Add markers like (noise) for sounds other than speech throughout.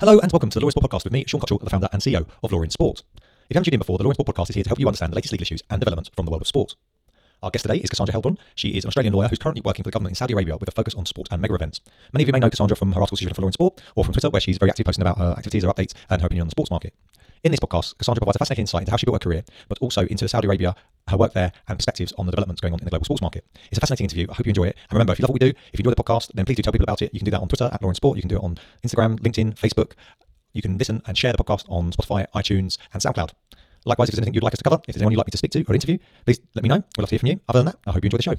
Hello and welcome to the Law in Sport podcast with me, Sean Cottrell, the founder and CEO of Law in Sport. If you haven't tuned in before, the Law in Sport podcast is here to help you understand the latest legal issues and developments from the world of sport. Our guest today is Cassandra Heilbron. She is an Australian lawyer who's currently working for the government in Saudi Arabia with a focus on sport and mega events. Many of you may know Cassandra from her articles she's written for Law in Sport or from Twitter, where she's very active posting about her activities, her updates, and her opinion on the sports market. In this podcast, Cassandra provides a fascinating insight into how she built her career, but also into Saudi Arabia, her work there, and perspectives on the developments going on in the global sports market. It's a fascinating interview. I hope you enjoy it. And remember, if you love what we do, if you enjoy the podcast, then please do tell people about it. You can do that on Twitter at Law in Sport. You can do it on Instagram, LinkedIn, Facebook. You can listen and share the podcast on Spotify, iTunes, and SoundCloud. Likewise, if there's anything you'd like us to cover, if there's anyone you'd like me to speak to or interview, please let me know. We'd love to hear from you. Other than that, I hope you enjoy the show.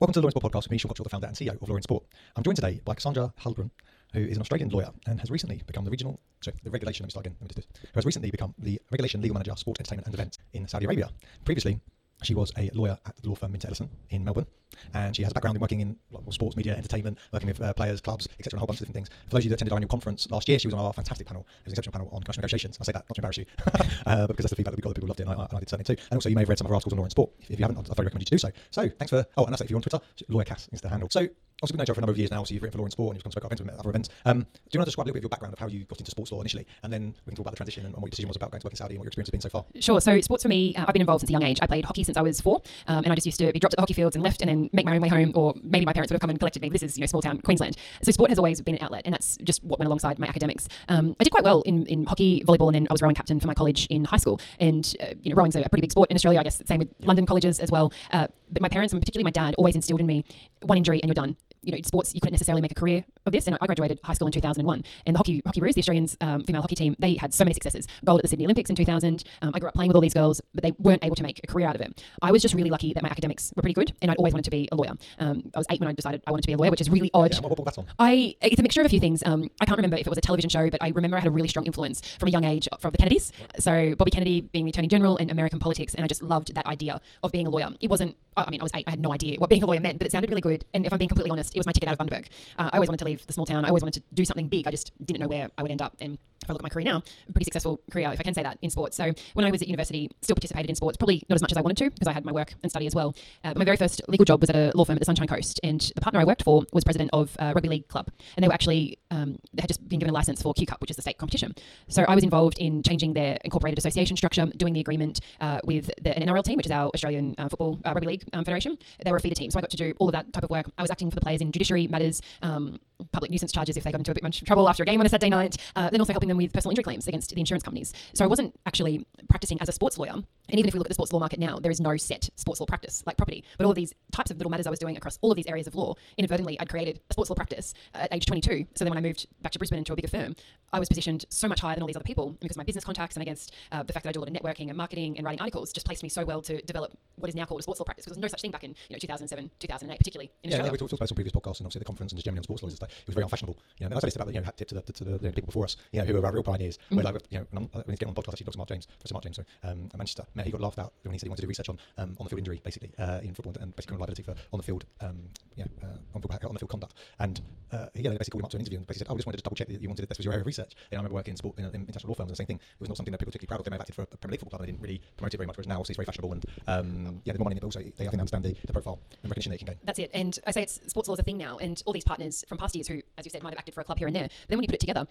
Welcome to the Law in Sport podcast with me, Sean Cottrell, the founder and CEO of Law in Sport. I'm joined today by Cassandra Heilbron, who is an Australian lawyer and has recently become the regional, sorry, the regulation, let me start again, let me just who has recently become the regulation legal manager, sport, entertainment and events in Saudi Arabia. Previously, she was a lawyer at the law firm Minter Ellison in Melbourne, and she has a background in working in sports, media, entertainment, working with uh, players, clubs, etc., and a whole bunch of different things. For those of you that attended our annual conference last year, she was on our fantastic panel. It was an exceptional panel on commercial negotiations. I say that not to embarrass you, (laughs) uh, but because that's the feedback that we got, that people loved it, and I, I did certainly too. And also, you may have read some of our articles on law and sport. If, if you haven't, I'd very recommend you to do so. So, thanks for. Oh, and that's it. If you're on Twitter, lawyer Cass is the handle. So, also been known for a number of years now. So you've written for Law in Sport, and you've come to spoke at other events. Um, do you want to describe a little bit of your background of how you got into sports law initially, and then we can talk about the transition and, what your decision was about going to work in Saudi and what your experience has been so far? Sure. So sports for me, uh, I've been involved since a young age. I played hockey since I was four, um, and I just used to be dropped at the hockey fields and left, and then make my own way home, or maybe my parents would have come and collected me. This is you know small town Queensland, so sport has always been an outlet, and that's just what went alongside my academics. Um, I did quite well in, in hockey, volleyball, and then I was rowing captain for my college in high school. And uh, you know, rowing's a, a pretty big sport in Australia. I guess same with London colleges as well. Uh, but my parents, and particularly my dad, always instilled in me one injury and you're done you know, sports, you couldn't necessarily make a career of this. And I graduated high school in 2001. And the Hockey Hockeyroos, the Australians um, female hockey team, they had so many successes. Gold at the Sydney Olympics in 2000. Um, I grew up playing with all these girls, but they weren't able to make a career out of it. I was just really lucky that my academics were pretty good, and I'd always wanted to be a lawyer. Um, I was eight when I decided I wanted to be a lawyer, which is really odd. Yeah, what, what on? I it's a mixture of a few things. Um, I can't remember if it was a television show, but I remember I had a really strong influence from a young age from the Kennedys. So Bobby Kennedy being the Attorney General in American politics, and I just loved that idea of being a lawyer. It wasn't. I mean, I was eight. I had no idea what being a lawyer meant, but it sounded really good. And if I'm being completely honest, it was my ticket out of Bundaberg. Uh, I always wanted to leave the small town. I always wanted to do something big. I just didn't know where I would end up. And if I look at my career now, pretty successful career, if I can say that, in sports. So when I was at university, still participated in sports, probably not as much as I wanted to because I had my work and study as well. Uh, but my very first legal job was at a law firm at the Sunshine Coast, and the partner I worked for was president of a rugby league club, and they were actually um, they had just been given a license for Q Cup, which is the state competition. So I was involved in changing their incorporated association structure, doing the agreement uh, with the NRL team, which is our Australian uh, Football uh, Rugby League um, Federation. They were a feeder team, so I got to do all of that type of work. I was acting for the players in judiciary matters, um, public nuisance charges if they got into a bit much trouble after a game on a Saturday night, uh, then also helping them with personal injury claims against the insurance companies. So I wasn't actually practicing as a sports lawyer. And even if we look at the sports law market now, there is no set sports law practice like property. But all of these types of little matters I was doing across all of these areas of law, inadvertently, I'd created a sports law practice at age 22. So then when I moved back to Brisbane into a bigger firm, I was positioned so much higher than all these other people because my business contacts and against uh, the fact that I do a lot of networking and marketing and writing articles just placed me so well to develop what is now called a sports law practice because there's no such thing back in you know 2007, 2008, particularly in yeah, Australia. Yeah, we talked, talked about some previous podcasts and obviously the conference and just generally on sports lawyers. It was very unfashionable. You know, and I say this about the you know, tip to the, to the, the people before us, you know, who are our real pioneers. Mm-hmm. Where like, you know, when, when he's getting on the podcast, actually, Dr. Mark James, Professor Mark James, sorry, um, at Manchester, man, he got laughed out when he said he wanted to do research on um, on the field injury, basically, uh, in football and basically liability for on the field, um, yeah, uh, on, on the field conduct. And uh, he yeah, basically called him up to an interview and basically said, "I oh, just wanted to double check that you wanted this was your area of research." And I remember working in sport in, in international law firms, and the same thing. It was not something that people were particularly proud of. They may have acted for a Premier League football club, and they didn't really promote it very much. Whereas now, obviously, it's very fashionable, and um, yeah, the more money, but also they I think understand the, the profile and recognition they can gain. That's it. And I say it's sports law is a thing now, and all these partners from past who, as you said, might have acted for a club here and there. But then when you put it together,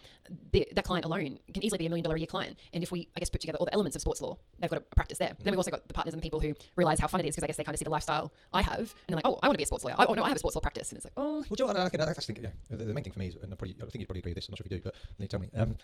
the, that client alone can easily be a million dollar a year client. And if we, I guess, put together all the elements of sports law, they've got a practice there. Mm. Then we've also got the partners and the people who realize how fun it is because I guess they kind of see the lifestyle I have, and they're like, oh, I want to be a sports lawyer. Oh no, I have a sports law practice, and it's like, oh. Well, Joe, I, I, I, I think yeah, the, the, main thing for me is, and I, probably, I think you'd probably agree with this. I'm not sure if you do, but you tell me. Um,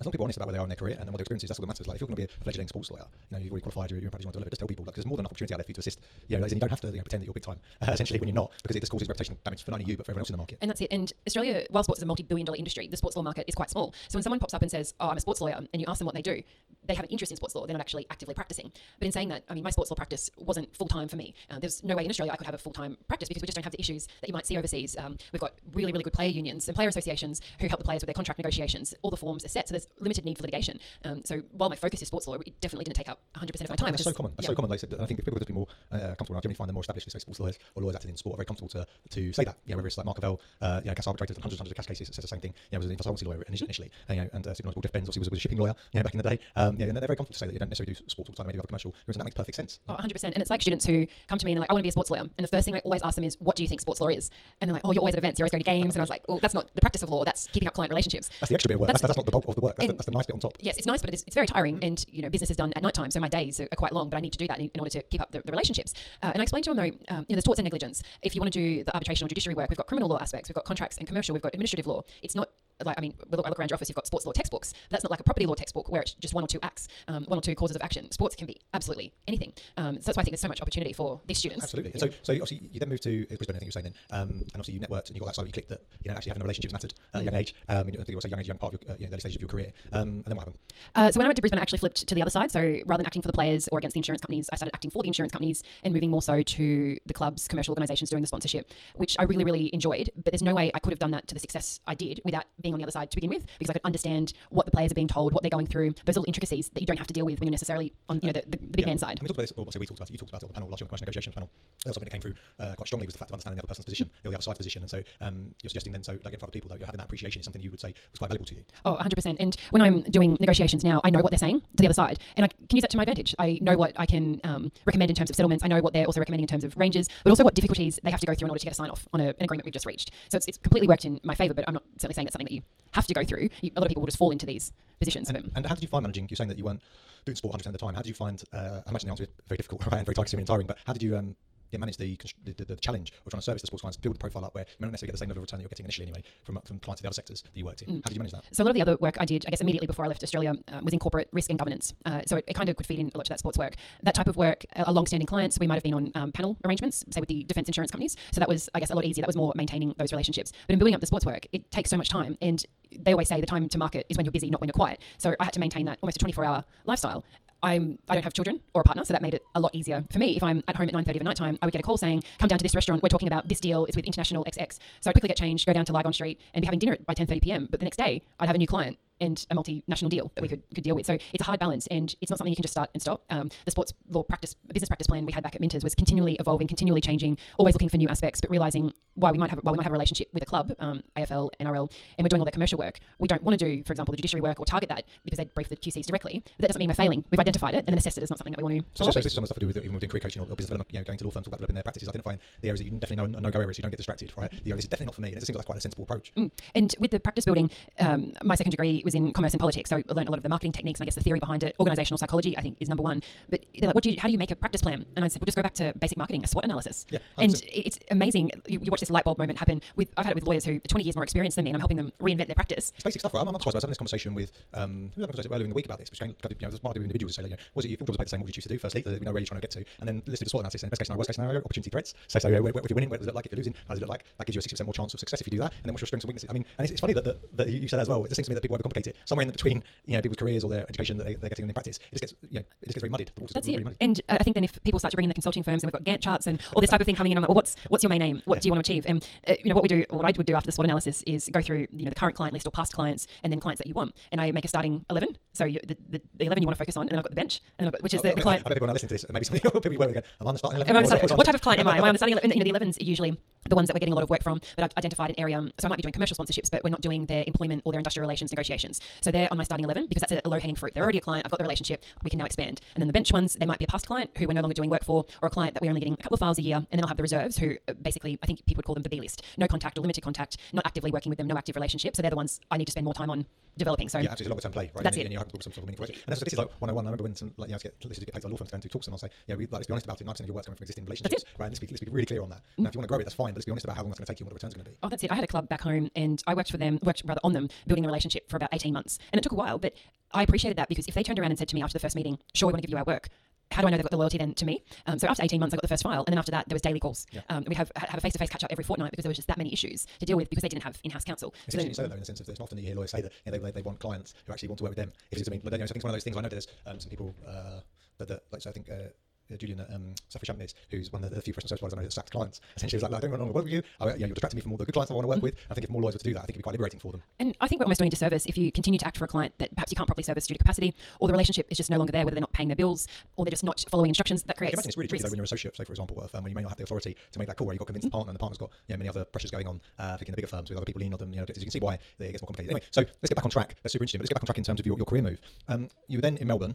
as long as people are honest about where they are in their career and what their experience is, that's what matters. Like if you're going to be a fledgling sports lawyer, you know, you've already qualified, you're, you're practicing want to deliver, just tell people, like, there's more than enough opportunity out there for you to assist. You know, like, you don't have to you know, pretend that you're big time, uh, (laughs) essentially, when you're not, because it just causes reputational damage for not only you, but for everyone else in the market. And that's it. And Australia, while sports is a multi-billion dollar industry, the sports law market is quite small. So when someone pops up and says, oh, I'm a sports lawyer, and you ask them what they do, they have an interest in sports law. They're not actually actively practicing. But in saying that, I mean, my sports law practice wasn't full-time for me. Uh, there's no way in Australia I could have a full-time practice because we just don't have the issues that you might see overseas. Um, we've got really, really good player unions and player associations who help the players with their contract negotiations. All the forms are set, so there's limited need for litigation. Um, so while my focus is sports law, it definitely didn't take up 100% of my time. That's so common. That's yeah. so common. Like I said, I think if people would be more uh, comfortable, I generally find them more established, say sports lawyers or lawyers acting in sport, are very comfortable to, to say that. Yeah, whether it's like Mark Hovell, uh, you know, arbitrators and hundreds and hundreds of CAS cases that says the same thing. Yeah, was an insolvency lawyer initially, uh, you know, and uh, Super Jeff Benz obviously was, was a shipping lawyer, you know, back in the day. Um, Um, yeah, and they're very comfortable to say that you don't necessarily do sports all the time, maybe a commercial. And that makes perfect sense. Oh, 100%. And it's like students who come to me and they're like, I want to be a sports lawyer. And the first thing I always ask them is, what do you think sports law is? And they're like, oh, you're always at events, you're always going to games. And I was like, well, that's not the practice of law. That's keeping up client relationships. That's the extra bit of work. That's, That's- that's, not the bulk of the work. That's, the, that's the nice bit on top. Yes, it's nice, but it's, it's very tiring. And, you know, business is done at night time. So my days are, are quite long, but I need to do that in, in order to keep up the, the relationships. Uh, and I explained to them, though, um, you know, there's torts and negligence. If you want to do the arbitration or judiciary work, we've got criminal law aspects, we've got contracts and commercial, we've got administrative law. It's not like, I mean, look, I look around your office, you've got sports law textbooks. But that's not like a property law textbook where it's just one or two acts, um, one or two causes of action. Sports can be absolutely anything. Um, so that's why I think there's so much opportunity for these students. Absolutely. And so, so obviously you then moved to Brisbane. I think you were saying then, um, and obviously you networked and you got that side where you clicked that you know actually having a relationship mattered at a young age. Um, I think it was a young age, young part of your, uh, you know, the early stages of your career. Um, and then what happened? Uh, so when I went to Brisbane, I actually flipped to the other side. So rather than acting for the players or against the insurance companies, I started acting for the insurance companies and moving more so to the clubs, commercial organisations doing the sponsorship, which I really, really enjoyed. But there's no way I could have done that to the success I did without being on the other side to begin with, because I could understand what the players are being told, what they're going through, those little intricacies that you don't have to deal with when you're necessarily on you know the, the, the big Yeah. man side. And we talked about this, or we talked about it, you talked about it on the panel last year on the commercial negotiations panel. Uh, Something that came through uh, quite strongly was the fact of understanding the other person's position, the other side's position. And so um, you're suggesting then, so like in front of people, that you're having that appreciation is something you would say was quite valuable to you. Oh, 100%. And when I'm doing negotiations now, I know what they're saying to the other side. And I can use that to my advantage. I know what I can um, recommend in terms of settlements. I know what they're also recommending in terms of ranges, but also what difficulties they have to go through in order to get a sign off on a, an agreement we've just reached. So it's, it's completely worked in my favour, but I'm not certainly saying it's something that you have to go through. You, a lot of people will just fall into these positions. And, and how did you find managing? You're saying that you weren't doing sport 100% of the time. How did you find? Uh, I imagine the answer is very difficult (laughs) right, and very time consuming and tiring. But how did you um, yeah, manage the, the, the, challenge of trying to service the sports clients, build the profile up where you may not necessarily get the same level of return that you're getting initially anyway from, from clients in the other sectors that you worked in? How did you manage that? So a lot of the other work I did, I guess, immediately before I left Australia uh, was in corporate risk and governance. Uh, so it, it kind of could feed in a lot to that sports work. That type of work, uh, long-standing clients, we might have been on um, panel arrangements, say with the defence insurance companies. So that was, I guess, a lot easier. That was more maintaining those relationships. But in building up the sports work, it takes so much time, and they always say the time to market is when you're busy, not when you're quiet. So I had to maintain that almost a 24-hour lifestyle. I'm, I don't have children or a partner, so that made it a lot easier for me. If I'm at home at 9.30 of the night time, I would get a call saying, come down to this restaurant, we're talking about this deal, it's with International XX. So I'd quickly get changed, go down to Lygon Street and be having dinner by 10.30 p.m. But the next day, I'd have a new client and a multinational deal that we could, could deal with. So it's a hard balance and it's not something you can just start and stop. Um, the sports law practice, business practice plan we had back at Minters was continually evolving, continually changing, always looking for new aspects, but realizing why we might have, why we might have a relationship with a club, um, AFL, NRL, and we're doing all their commercial work. We don't want to do, for example, the judiciary work or target that because they brief the QCs directly. But that doesn't mean we're failing. We've identified it and then assessed it as not something that we want to So, so, up so this is some stuff to do with even within career coaching or, or business development, you know, going to law firms, about developing their practices, identifying the areas that you definitely know are no-go areas, so you don't get distracted, right? You know, this is definitely not for me, and it seems like quite a sensible approach. Mm. And with the practice building, um, my second degree was in commerce and politics, so I learned a lot of the marketing techniques and I guess the theory behind it. Organizational psychology, I think, is number one. But they're like, what do you, how do you make a practice plan? And I said, well, just go back to basic marketing, a SWOT analysis. Yeah, and it's amazing. You, you watch this light bulb moment happen. With I've had it with lawyers who are 20 years more experienced than me, and I'm helping them reinvent their practice. It's basic stuff, right? I'm, I'm surprised. I was having this conversation with um, who was conversation earlier in the week about this. Which going, you know, there's multiple individuals who say, you know, was it your jobs about the same? What did you choose to do? Firstly, that you know where you're trying to get to, and then listed the SWOT analysis and best case scenario, worst case scenario, opportunity threats. So, so where, where, if you're winning, what does it look like? If you're losing, how does it look like? That gives you a 60% more chance of success if you do that. And then what's your strengths and weaknesses? I mean, and it's, it's funny that, that, that you you said as well. It seems to me that people overcomplicate it. Somewhere in between, you know, people's careers or their education that they, they're getting in practice, it just gets, you know, it just gets very muddied. That's it. muddied. And uh, I think then if people start to bring in the consulting firms and we've got Gantt charts and all this type of thing coming in, I'm like, well, what's what's your main aim? What do you want to achieve? And uh, you know what we do, what I would do after the SWOT analysis is go through you know the current client list or past clients and then clients that you want, and I make a starting eleven. So you, the, the, the eleven you want to focus on, and then I've got the bench, and I've got, which is I the, the client. I bet people when I listen to this, maybe some people will go, I'm on the starting Am I on the level. what type of client am I? Am I on the (laughs) starting? ele- You know, the 11s are usually the ones that we're getting a lot of work from, but I've identified an area. So I might be doing commercial sponsorships, but we're not doing their employment or their industrial relations negotiations. So they're on my starting 11 because that's a low hanging fruit. They're already a client. I've got the relationship. We can now expand. And then the bench ones, they might be a past client who we're no longer doing work for, or a client that we're only getting a couple of files a year. And then I'll have the reserves who uh, basically, I think people would call them the B list. No contact or limited contact, not actively working with them, no active relationship. So they're the ones I need to spend more time on developing. So Yeah, absolutely, longer term play, right? That's and, it. and you have to talk some sort of meaningful And that's, this is like 101. I remember when some, like, you know, get listeners to get paid to law firms to and do talks, and I'll say, yeah, we, like, let's be honest about it. 90% of your work's coming from existing relationships, right? And let's be, let's be really clear on that. Now, if you want to grow it, that's fine, but let's be honest about how long that's going to take you and what the return's going to be. Oh, that's it. I had a club back home and I worked for them, worked rather on them, building a relationship for about 18 months. And it took a while, but I appreciated that because if they turned around and said to me after the first meeting, sure, we want to give you our work. How do I know they've got the loyalty then to me? Um, so after 18 months, I got the first file. And then after that, there was daily calls. Yeah. Um, we'd have, have a face-to-face catch-up every fortnight because there was just that many issues to deal with because they didn't have in-house counsel. It's So interesting then- you say that though, in the sense of it's often you hear lawyers say that you know, they, they, they want clients who actually want to work with them. If it's, I mean, you know, I think it's one of those things. I know there's um, some people uh, that, that, like, so I think uh, uh, Julian at um, Safi Champness, who's one of the few professional service providers I know that sacked clients. Essentially, was like, no, "I don't want to work with you. I, yeah, you're distracting me from all the good clients I want to work with." I think if more lawyers were to do that, I think it'd be quite liberating for them. And I think we're almost doing a disservice if you continue to act for a client that perhaps you can't properly service due to capacity, or the relationship is just no longer there, whether they're not paying their bills, or they're just not following instructions. That creates can imagine it's really tricky though when you're an associate, say for example, at a firm where you may not have the authority to make that call, where you've got to convince the partner, and the partner's got you know, many other pressures going on. Uh, I in the bigger firms with other people leaning on them, you know, as you can see why it gets more complicated. Anyway, so let's get back on track. That's super interesting. But let's get back on track in terms of your, your career move. Um, you were then in Melbourne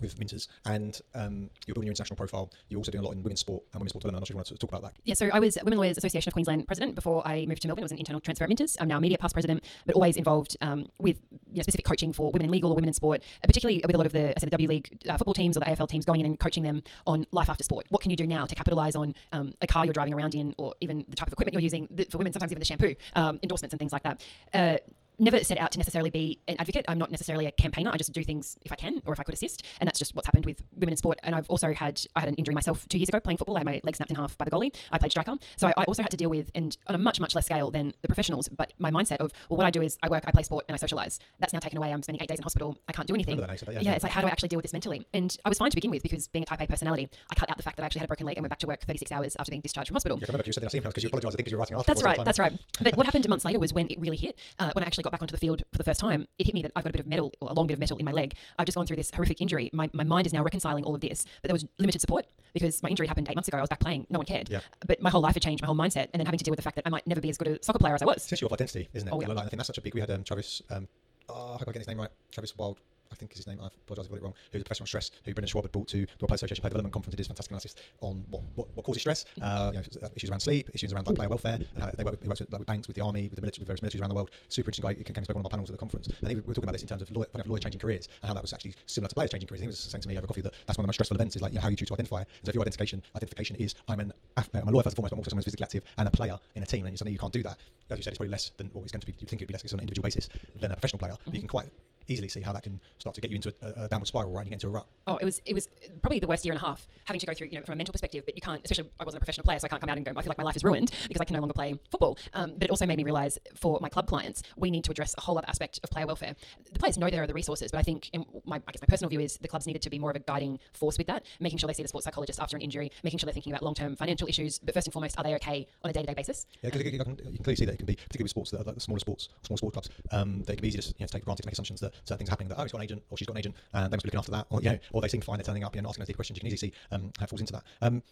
with Minters, and um, you're building your international profile. You're also doing a lot in women's sport and women's sport development. I'm not sure you want to talk about that. Yeah, so I was Women Lawyers Association of Queensland president before I moved to Melbourne. It was an internal transfer at Minters. I'm now media past president, but always involved um, with you know, specific coaching for women in legal or women in sport, uh, particularly with a lot of the, I said, the W League uh, football teams or the AFL teams going in and coaching them on life after sport. What can you do now to capitalize on um, a car you're driving around in or even the type of equipment you're using for women, sometimes even the shampoo, um, endorsements and things like that. Uh, never set out to necessarily be an advocate. I'm not necessarily a campaigner. I just do things if I can or if I could assist. And that's just what's happened with women in sport. And I've also had I had an injury myself two years ago playing football. I had my leg snapped in half by the goalie. I played striker. So I, I also had to deal with and on a much, much less scale than the professionals, but my mindset of well what I do is I work, I play sport and I socialise. That's now taken away. I'm spending eight days in hospital. I can't do anything. That, yeah, yeah, it's like how do I actually deal with this mentally? And I was fine to begin with because being a type A personality, I cut out the fact that I actually had a broken leg and went back to work 36 hours after being discharged from hospital. Yeah, remember you said that because you apologised. I think because you were writing an article. That's right. That's right. But what happened months later was when it really hit. Uh, when I actually got back onto the field for the first time, it hit me that I've got a bit of metal, or a long bit of metal in my leg. I've just gone through this horrific injury. My, my mind is now reconciling all of this, but there was limited support because my injury happened eight months ago. I was back playing. No one cared. Yeah. But my whole life had changed, my whole mindset, and then having to deal with the fact that I might never be as good a soccer player as I was. It's of identity, isn't it? Oh, yeah. I think that's such a big. We had um, Travis. Um, oh, I hope I get his name right. Travis Wild. I think is his name. I apologise if I got it wrong. Who's a professional stress? Who Brendan Schwab had brought to the Player Association Player Development Conference. Did his fantastic analysis on what, what, what causes stress. Mm. Uh, you know, issues around sleep, issues around like, player welfare. And how they work, he works with, like, with banks, with the army, with the military, with various militaries around the world. Super interesting guy. He came and spoke on one of my panels at the conference. I think we were talking about this in terms of lawyer, lawyer changing careers and how that was actually similar to players changing careers. He was saying to me over coffee that that's one of the most stressful events is like you know, how you choose to identify. So if your identification identification is I'm an af- uh, I'm a lawyer first and foremost, but I'm also someone who's physically active and a player in a team, and suddenly you can't do that. As you said, it's probably less than what it's going to be. You think it'd be less on an individual basis than a professional player. But you mm-hmm. can quite easily see how that can start to get you into a, a downward spiral, right? And you get into a rut. Oh, it was it was probably the worst year and a half having to go through, you know, from a mental perspective. But you can't, especially I wasn't a professional player, so I can't come out and go. I feel like my life is ruined because I can no longer play football. Um, but it also made me realize for my club clients, we need to address a whole other aspect of player welfare. The players know there are the resources, but I think in my I guess my personal view is the clubs needed to be more of a guiding force with that, making sure they see the sports psychologist after an injury, making sure they're thinking about long term financial issues. But first and foremost, are they okay on a day to day basis? Yeah, because you, can- you can clearly see that it can be, particularly with sports that are like the smaller sports, small sport clubs, um, they can be easy to, you know, take for granted, make assumptions that certain things happening, that, oh, he's got an agent, or she's got an agent, and they must be looking after that, or, you know, or they seem fine, they're turning up, you know, asking those deep questions, you can easily see um, how it falls into that. Um,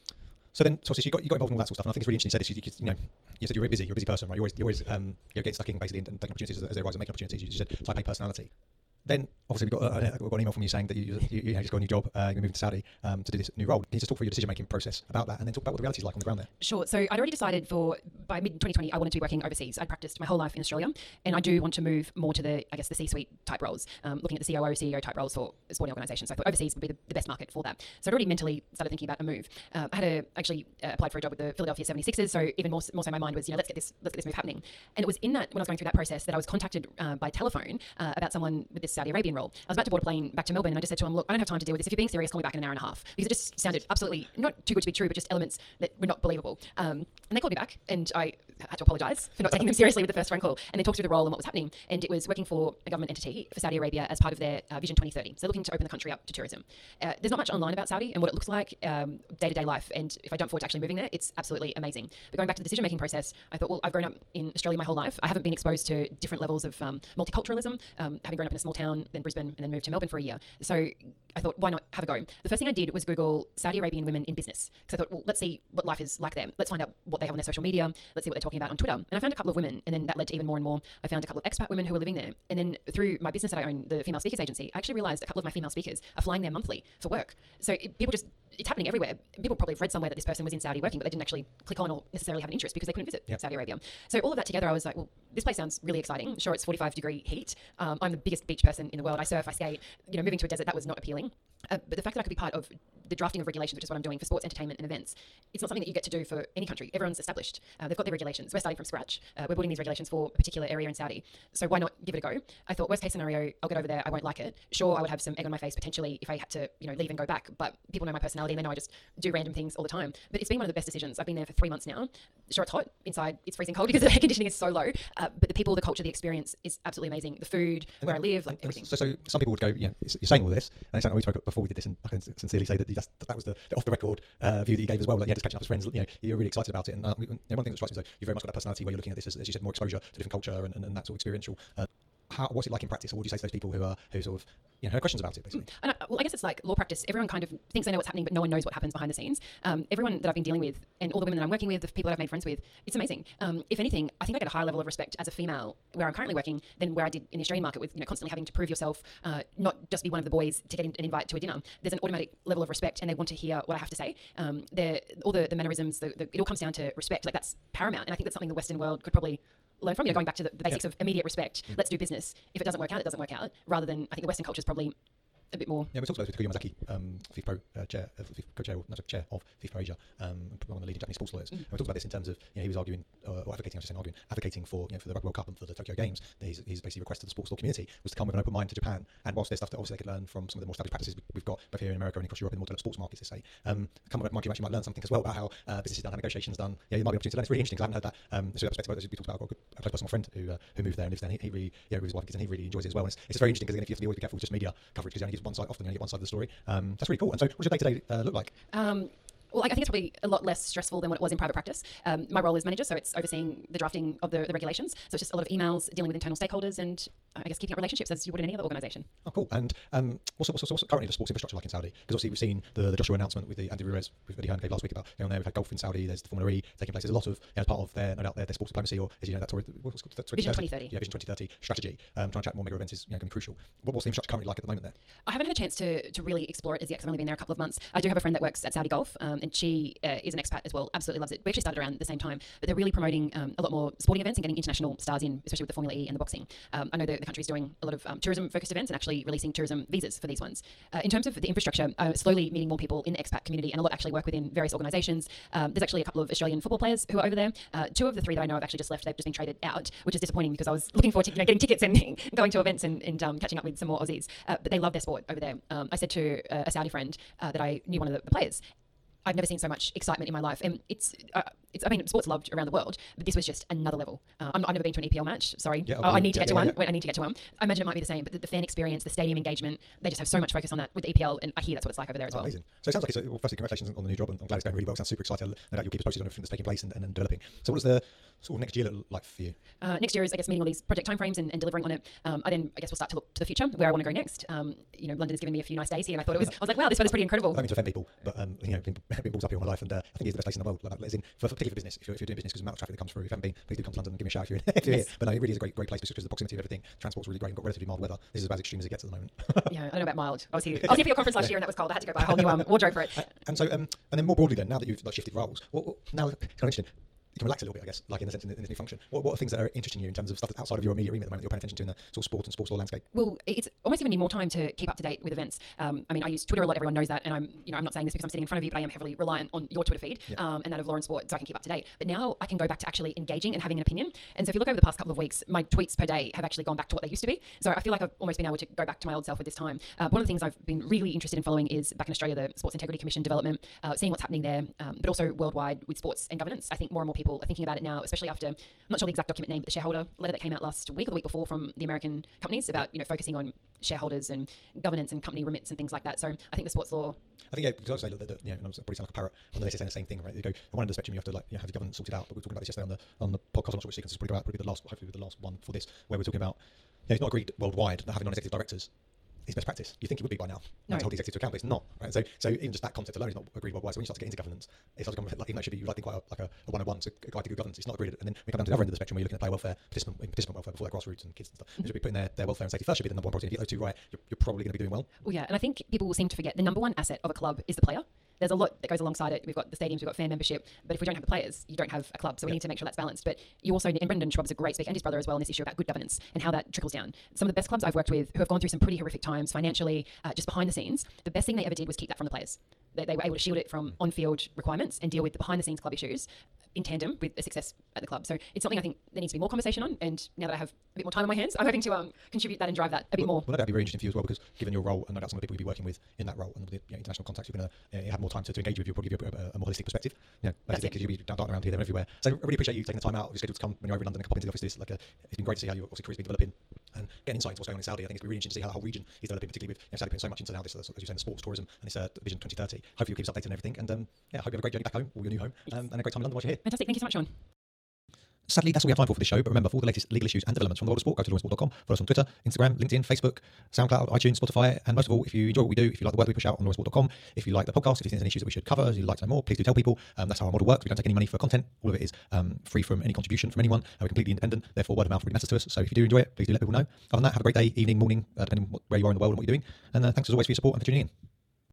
so then, so you got, you got involved in all that sort of stuff, and I think it's really interesting you said this, you, you, you know, you said you're very busy, you're a busy person, right? You're always, you're always um, you know, getting stuck in basically and, taking opportunities as, they arise and making opportunities. You said type A personality. Then obviously we got, uh, got an email from you saying that you, you, you just got a new job, uh, you're moving to Saudi um, to do this new role. Can you just talk through your decision making process about that, and then talk about what the reality is like on the ground there? Sure. So I'd already decided for by mid 2020 I wanted to be working overseas. I'd practiced my whole life in Australia, and I do want to move more to the I guess the C-suite type roles, um, looking at the COO, CEO type roles for sporting organisations. So I thought overseas would be the, the best market for that. So I'd already mentally started thinking about a move. Uh, I had a, actually uh, applied for a job with the Philadelphia 76ers. So even more, more so, my mind was you know let's get this let's get this move happening. And it was in that when I was going through that process that I was contacted uh, by telephone uh, about someone with this Saudi Arabian role. I was about to board a plane back to Melbourne, and I just said to him, look, I don't have time to deal with this. If you're being serious, call me back in an hour and a half because it just sounded absolutely not too good to be true, but just elements that were not believable. Um, and they called me back, and I had to apologise for not taking them (laughs) seriously with the first phone call. And they talked through the role and what was happening. And it was working for a government entity for Saudi Arabia as part of their uh, Vision 2030. So looking to open the country up to tourism. Uh, there's not much online about Saudi and what it looks like day to day life. And if I don't forward to actually moving there, it's absolutely amazing. But going back to the decision making process, I thought, well, I've grown up in Australia my whole life. I haven't been exposed to different levels of um, multiculturalism, um, having grown up in a small town, then Brisbane, and then moved to Melbourne for a year. So I thought, why not have a go? The first thing I did was Google Saudi Arabian women in business. Because I thought, well, let's see what life is like there. Let's find out what they have on their social media. Let's see what they're talking about on Twitter. And I found a couple of women, and then that led to even more and more. I found a couple of expat women who were living there. And then through my business that I own, the Female Speakers Agency, I actually realized a couple of my female speakers are flying there monthly for work. So it, people just, it's happening everywhere. People probably have read somewhere that this person was in Saudi working, but they didn't actually click on or necessarily have an interest because they couldn't visit Yep. Saudi Arabia. So all of that together, I was like, well, this place sounds really exciting. Sure, it's 45 degree heat. Um, I'm the biggest beach person in the world. I surf, I skate. You know, moving to a desert, that was not appealing. Uh, but the fact that I could be part of the drafting of regulations, which is what I'm doing for sports, entertainment, and events, it's not something that you get to do for any country. Everyone's established. Uh, they've got their regulations. We're starting from scratch. Uh, we're building these regulations for a particular area in Saudi. So why not give it a go? I thought, worst case scenario, I'll get over there. I won't like it. Sure, I would have some egg on my face potentially if I had to, you know, leave and go back. But people know my personality and they know I just do random things all the time. But it's been one of the best decisions. I've been there for three months now. Sure, it's hot inside. It's freezing cold (laughs) because the air conditioning is so low. Uh, but the people, the culture, the experience is absolutely amazing. The food, where I live, like everything. So, so some people would go, yeah, you're saying all this, and it's something we spoke before we did this, and I can sincerely say that you that was the, the off the record uh, view that you gave as well. Like, yeah, just catching up with friends, you know, you're really excited about it. And uh, we, you know, one thing that strikes me is though, you've very much got a personality where you're looking at this as, as you said, more exposure to different culture and, and, and that sort of experiential. Uh, how, what's it like in practice, or what do you say to those people who are who sort of you know have questions about it, basically? And I, well, I guess it's like law practice. Everyone kind of thinks they know what's happening, but no one knows what happens behind the scenes. Um, everyone that I've been dealing with, and all the women that I'm working with, the people that I've made friends with, it's amazing. Um, if anything, I think I get a higher level of respect as a female where I'm currently working than where I did in the Australian market with you know constantly having to prove yourself, uh, not just be one of the boys to get an invite to a dinner. There's an automatic level of respect, and they want to hear what I have to say. Um, all the, the mannerisms, the, the, it all comes down to respect. Like that's paramount, and I think that's something the Western world could probably learn from. You know, going back to the, the basics of immediate respect. Mm. Let's do business. If it doesn't work out, it doesn't work out. Rather than I think the Western culture is probably a bit more Yeah, we talked about this with Takuya Yamazaki, um, FIFPro uh, chair, uh, FIFA co-chair, or not chair of FIFPro Asia, um, one of the leading Japanese sports lawyers. And we talked about this in terms of, you know, he was arguing, uh, or advocating, I'm just saying arguing, advocating for, you know, for the Rugby World Cup and for the Tokyo Games. His, his basically request to the sports law community was to come with an open mind to Japan. And whilst there's stuff that obviously they could learn from some of the more established practices we- we've got both here in America and across Europe in the more developed sports markets, they say, um, come with open mind you actually might learn something as well about how uh, business is done, how negotiations done. Yeah, you might be able to learn. It's really interesting because I haven't heard that. Um, so that perspective, we talked about, I've got a, a close personal friend who, uh, who moved there and lives there. And he, he really, yeah, with his wife and kids, and he really enjoys it as well. And it's, it's very interesting because again, if you have to be always be careful with just media coverage because get one side, often you only get one side of the story. Um, that's really cool. And so, what does your day to day look like? Um, well, I think it's probably a lot less stressful than what it was in private practice. Um, my role is manager, so it's overseeing the drafting of the, the regulations. So it's just a lot of emails, dealing with internal stakeholders, and I guess keeping up relationships as you would in any other organisation. Oh, cool. And um, what's, what's, what's currently the sports infrastructure like in Saudi? Because obviously we've seen the, the Joshua announcement with the Andy Ruiz, with Eddie Hearn gave last week about going there. We've had golf in Saudi. There's the Formula E taking place. There's a lot of, you know, as part of their, no doubt, their, their sports diplomacy or, as you know, that what's called? That Vision 2030. Yeah, Vision 2030 strategy. Um, trying to attract more mega events is you know, going to be crucial. What, what's the infrastructure currently like at the moment there? I haven't had a chance to, to really explore it as yet I've only been there a couple of months. I do have a friend that works at Saudi Golf, um, and she uh, is an expat as well. Absolutely loves it. We actually started around the same time, but they're really promoting um, a lot more sporting events and getting international stars in, especially with the Formula E and the boxing. Um, I know the, the country's doing a lot of um, tourism-focused events and actually releasing tourism visas for these ones. Uh, in terms of the infrastructure, uh, slowly meeting more people in the expat community, and a lot actually work within various organisations. Um, there's actually a couple of Australian football players who are over there. Uh, two of the three that I know have actually just left. They've just been traded out, which is disappointing because I was looking forward to you know, getting tickets and (laughs) going to events and, and um, catching up with some more Aussies. Uh, but they love their sport over there. Um, I said to uh, a Saudi friend uh, that I knew one of the, the players. I've never seen so much excitement in my life, and it's, uh, it's. I mean, sports loved around the world, but this was just another level. Uh, I'm, I've never been to an EPL match. Sorry, Yeah, oh, I need to Yeah, get to yeah, one. Wait, I need to get to one. I imagine it might be the same, but the, the fan experience, the stadium engagement, they just have so much focus on that with the EPL, and I hear that's what it's like over there as well. amazing. So it sounds like it's, a, well, firstly, congratulations on the new job, and I'm glad it's going really well. Sounds super exciting. No doubt you'll keep us posted on everything that's taking place and, and, and developing. So what does the sort of next year look like for you? Uh, next year is, I guess, meeting all these project timeframes and, and delivering on it. Um, I then, I guess, we'll start to look to the future, where I want to go next. Um, you know, London's given me a few nice days here, and I thought it was. I was like, wow, this weather's pretty incredible. I don't mean to offend people, but um, you know, been, (laughs) been brought up here all my life, and uh, I think it's the best place in the world. Like, as in, for, for particularly for business, if you're, if you're doing business, because the amount of traffic that comes through. If you haven't been, please do come to London and give me a shout if you're, (laughs) if you're Yes. here. But no, it really is a great, great place because of the proximity of everything. Transport's really great. You've got relatively mild weather. This is about as extreme as it gets at the moment. (laughs) yeah, I don't know about mild. I was here. I was (laughs) here for your conference last year, and that was cold. I had to go buy a whole new um, wardrobe for it. and so, um, and then more broadly, then now that you've like shifted roles, what, what now kind of interesting. You can relax a little bit, I guess, like in the sense in, this new function. What, what are things that are interesting you in terms of stuff that's outside of your immediate remit at the moment that you're paying attention to in the sort of sport and sports law landscape? Well, it's almost given me more time to keep up to date with events. Um, I mean, I use Twitter a lot. Everyone knows that, and I'm, you know, I'm not saying this because I'm sitting in front of you, but I am heavily reliant on your Twitter feed Yeah. um, and that of and Sport, so I can keep up to date. But now I can go back to actually engaging and having an opinion. And so, if you look over the past couple of weeks, my tweets per day have actually gone back to what they used to be. So I feel like I've almost been able to go back to my old self with this time. Uh, one of the things I've been really interested in following is back in Australia, the Sports Integrity Commission development, uh, seeing what's happening there, um, but also worldwide with sports and governance. I think more and more people are thinking about it now, especially after I'm not sure the exact document name, but the shareholder letter that came out last week or the week before from the American companies about you know focusing on shareholders and governance and company remits and things like that. So I think the sports law I think yeah, because I say that, yeah, and I'm probably sound like a parrot on the saying the same thing, right? You go on one end of the spectrum, you have to like you know, have your governance sorted out. But we were talking about this yesterday on the on the podcast. I'm not sure which sequence is probably about, probably the last, hopefully the last one for this, where we're talking about. You know, it's not agreed worldwide that having non-executive directors is best practice. You think it would be by now, No. to hold the executive to account, but it's not. Right? So, so even just that concept alone is not agreed worldwide. So when you start to get into governance, it starts to become like, even though it should be like quite a, like a, a 101, so a guide to good governance, it's not agreed. And then we come down to the other end of the spectrum where you're looking at player welfare, participant, participant welfare before their grassroots and kids and stuff. You should be putting their, their welfare and safety first. Should be the number one priority. If you get those two right, you're, you're probably going to be doing well. Well, yeah, and I think people will seem to forget the number one asset of a club is the player. There's a lot that goes alongside it. We've got the stadiums, we've got fan membership, but if we don't have the players, you don't have a club. So we Yeah. need to make sure that's balanced. But you also, and Brendan Schwab is a great speaker, and his brother as well, on this issue about good governance and how that trickles down. Some of the best clubs I've worked with who have gone through some pretty horrific times financially, uh, just behind the scenes, the best thing they ever did was keep that from the players. They, they were able to shield it from on-field requirements and deal with the behind-the-scenes club issues in tandem with the success at the club. So it's something I think there needs to be more conversation on. And now that I have a bit more time on my hands, I'm hoping to um, contribute that and drive that a bit well, more. Well, that'd be very interesting for you as well because given your role and no doubt some of the people you'll be working with in that role and the you know, international contacts, you're going to uh, have more time to, to engage with. You'll probably give you a, a more holistic perspective. You know, basically because you'll be darting around here, there, and everywhere. So I really appreciate you taking the time out of your schedule to come when you're over in London and pop into the office. This like a, it's been great to see how your obviously career's been developing and getting insight into what's going on in Saudi. I think it's really interesting to see how the whole region is developing, particularly with you know, Saudi putting so much into now this, as you say, the sports tourism and this uh, Vision 2030. Hopefully, you'll keep us updated and everything. And um, yeah, I hope you have a great journey back home or your new home um, and a great time in London while you're here. Fantastic. Thank you so much, Sean. Sadly, that's all we have time for for this show. But remember, for all the latest legal issues and developments from the world of sport, go to lawsport.com. Follow us on Twitter, Instagram, LinkedIn, Facebook, SoundCloud, iTunes, Spotify, and most of all, if you enjoy what we do, if you like the work we push out on lawsport.com, if you like the podcast, if you think there's any issues that we should cover, if you'd like to know more, please do tell people. Um, that's how our model works. We don't take any money for content. All of it is um, free from any contribution from anyone. And we're completely independent. Therefore, word of mouth really matters to us. So if you do enjoy it, please do let people know. Other than that, have a great day, evening, morning, uh, depending on where you are in the world and what you're doing. And uh, thanks as always for your support and for tuning in.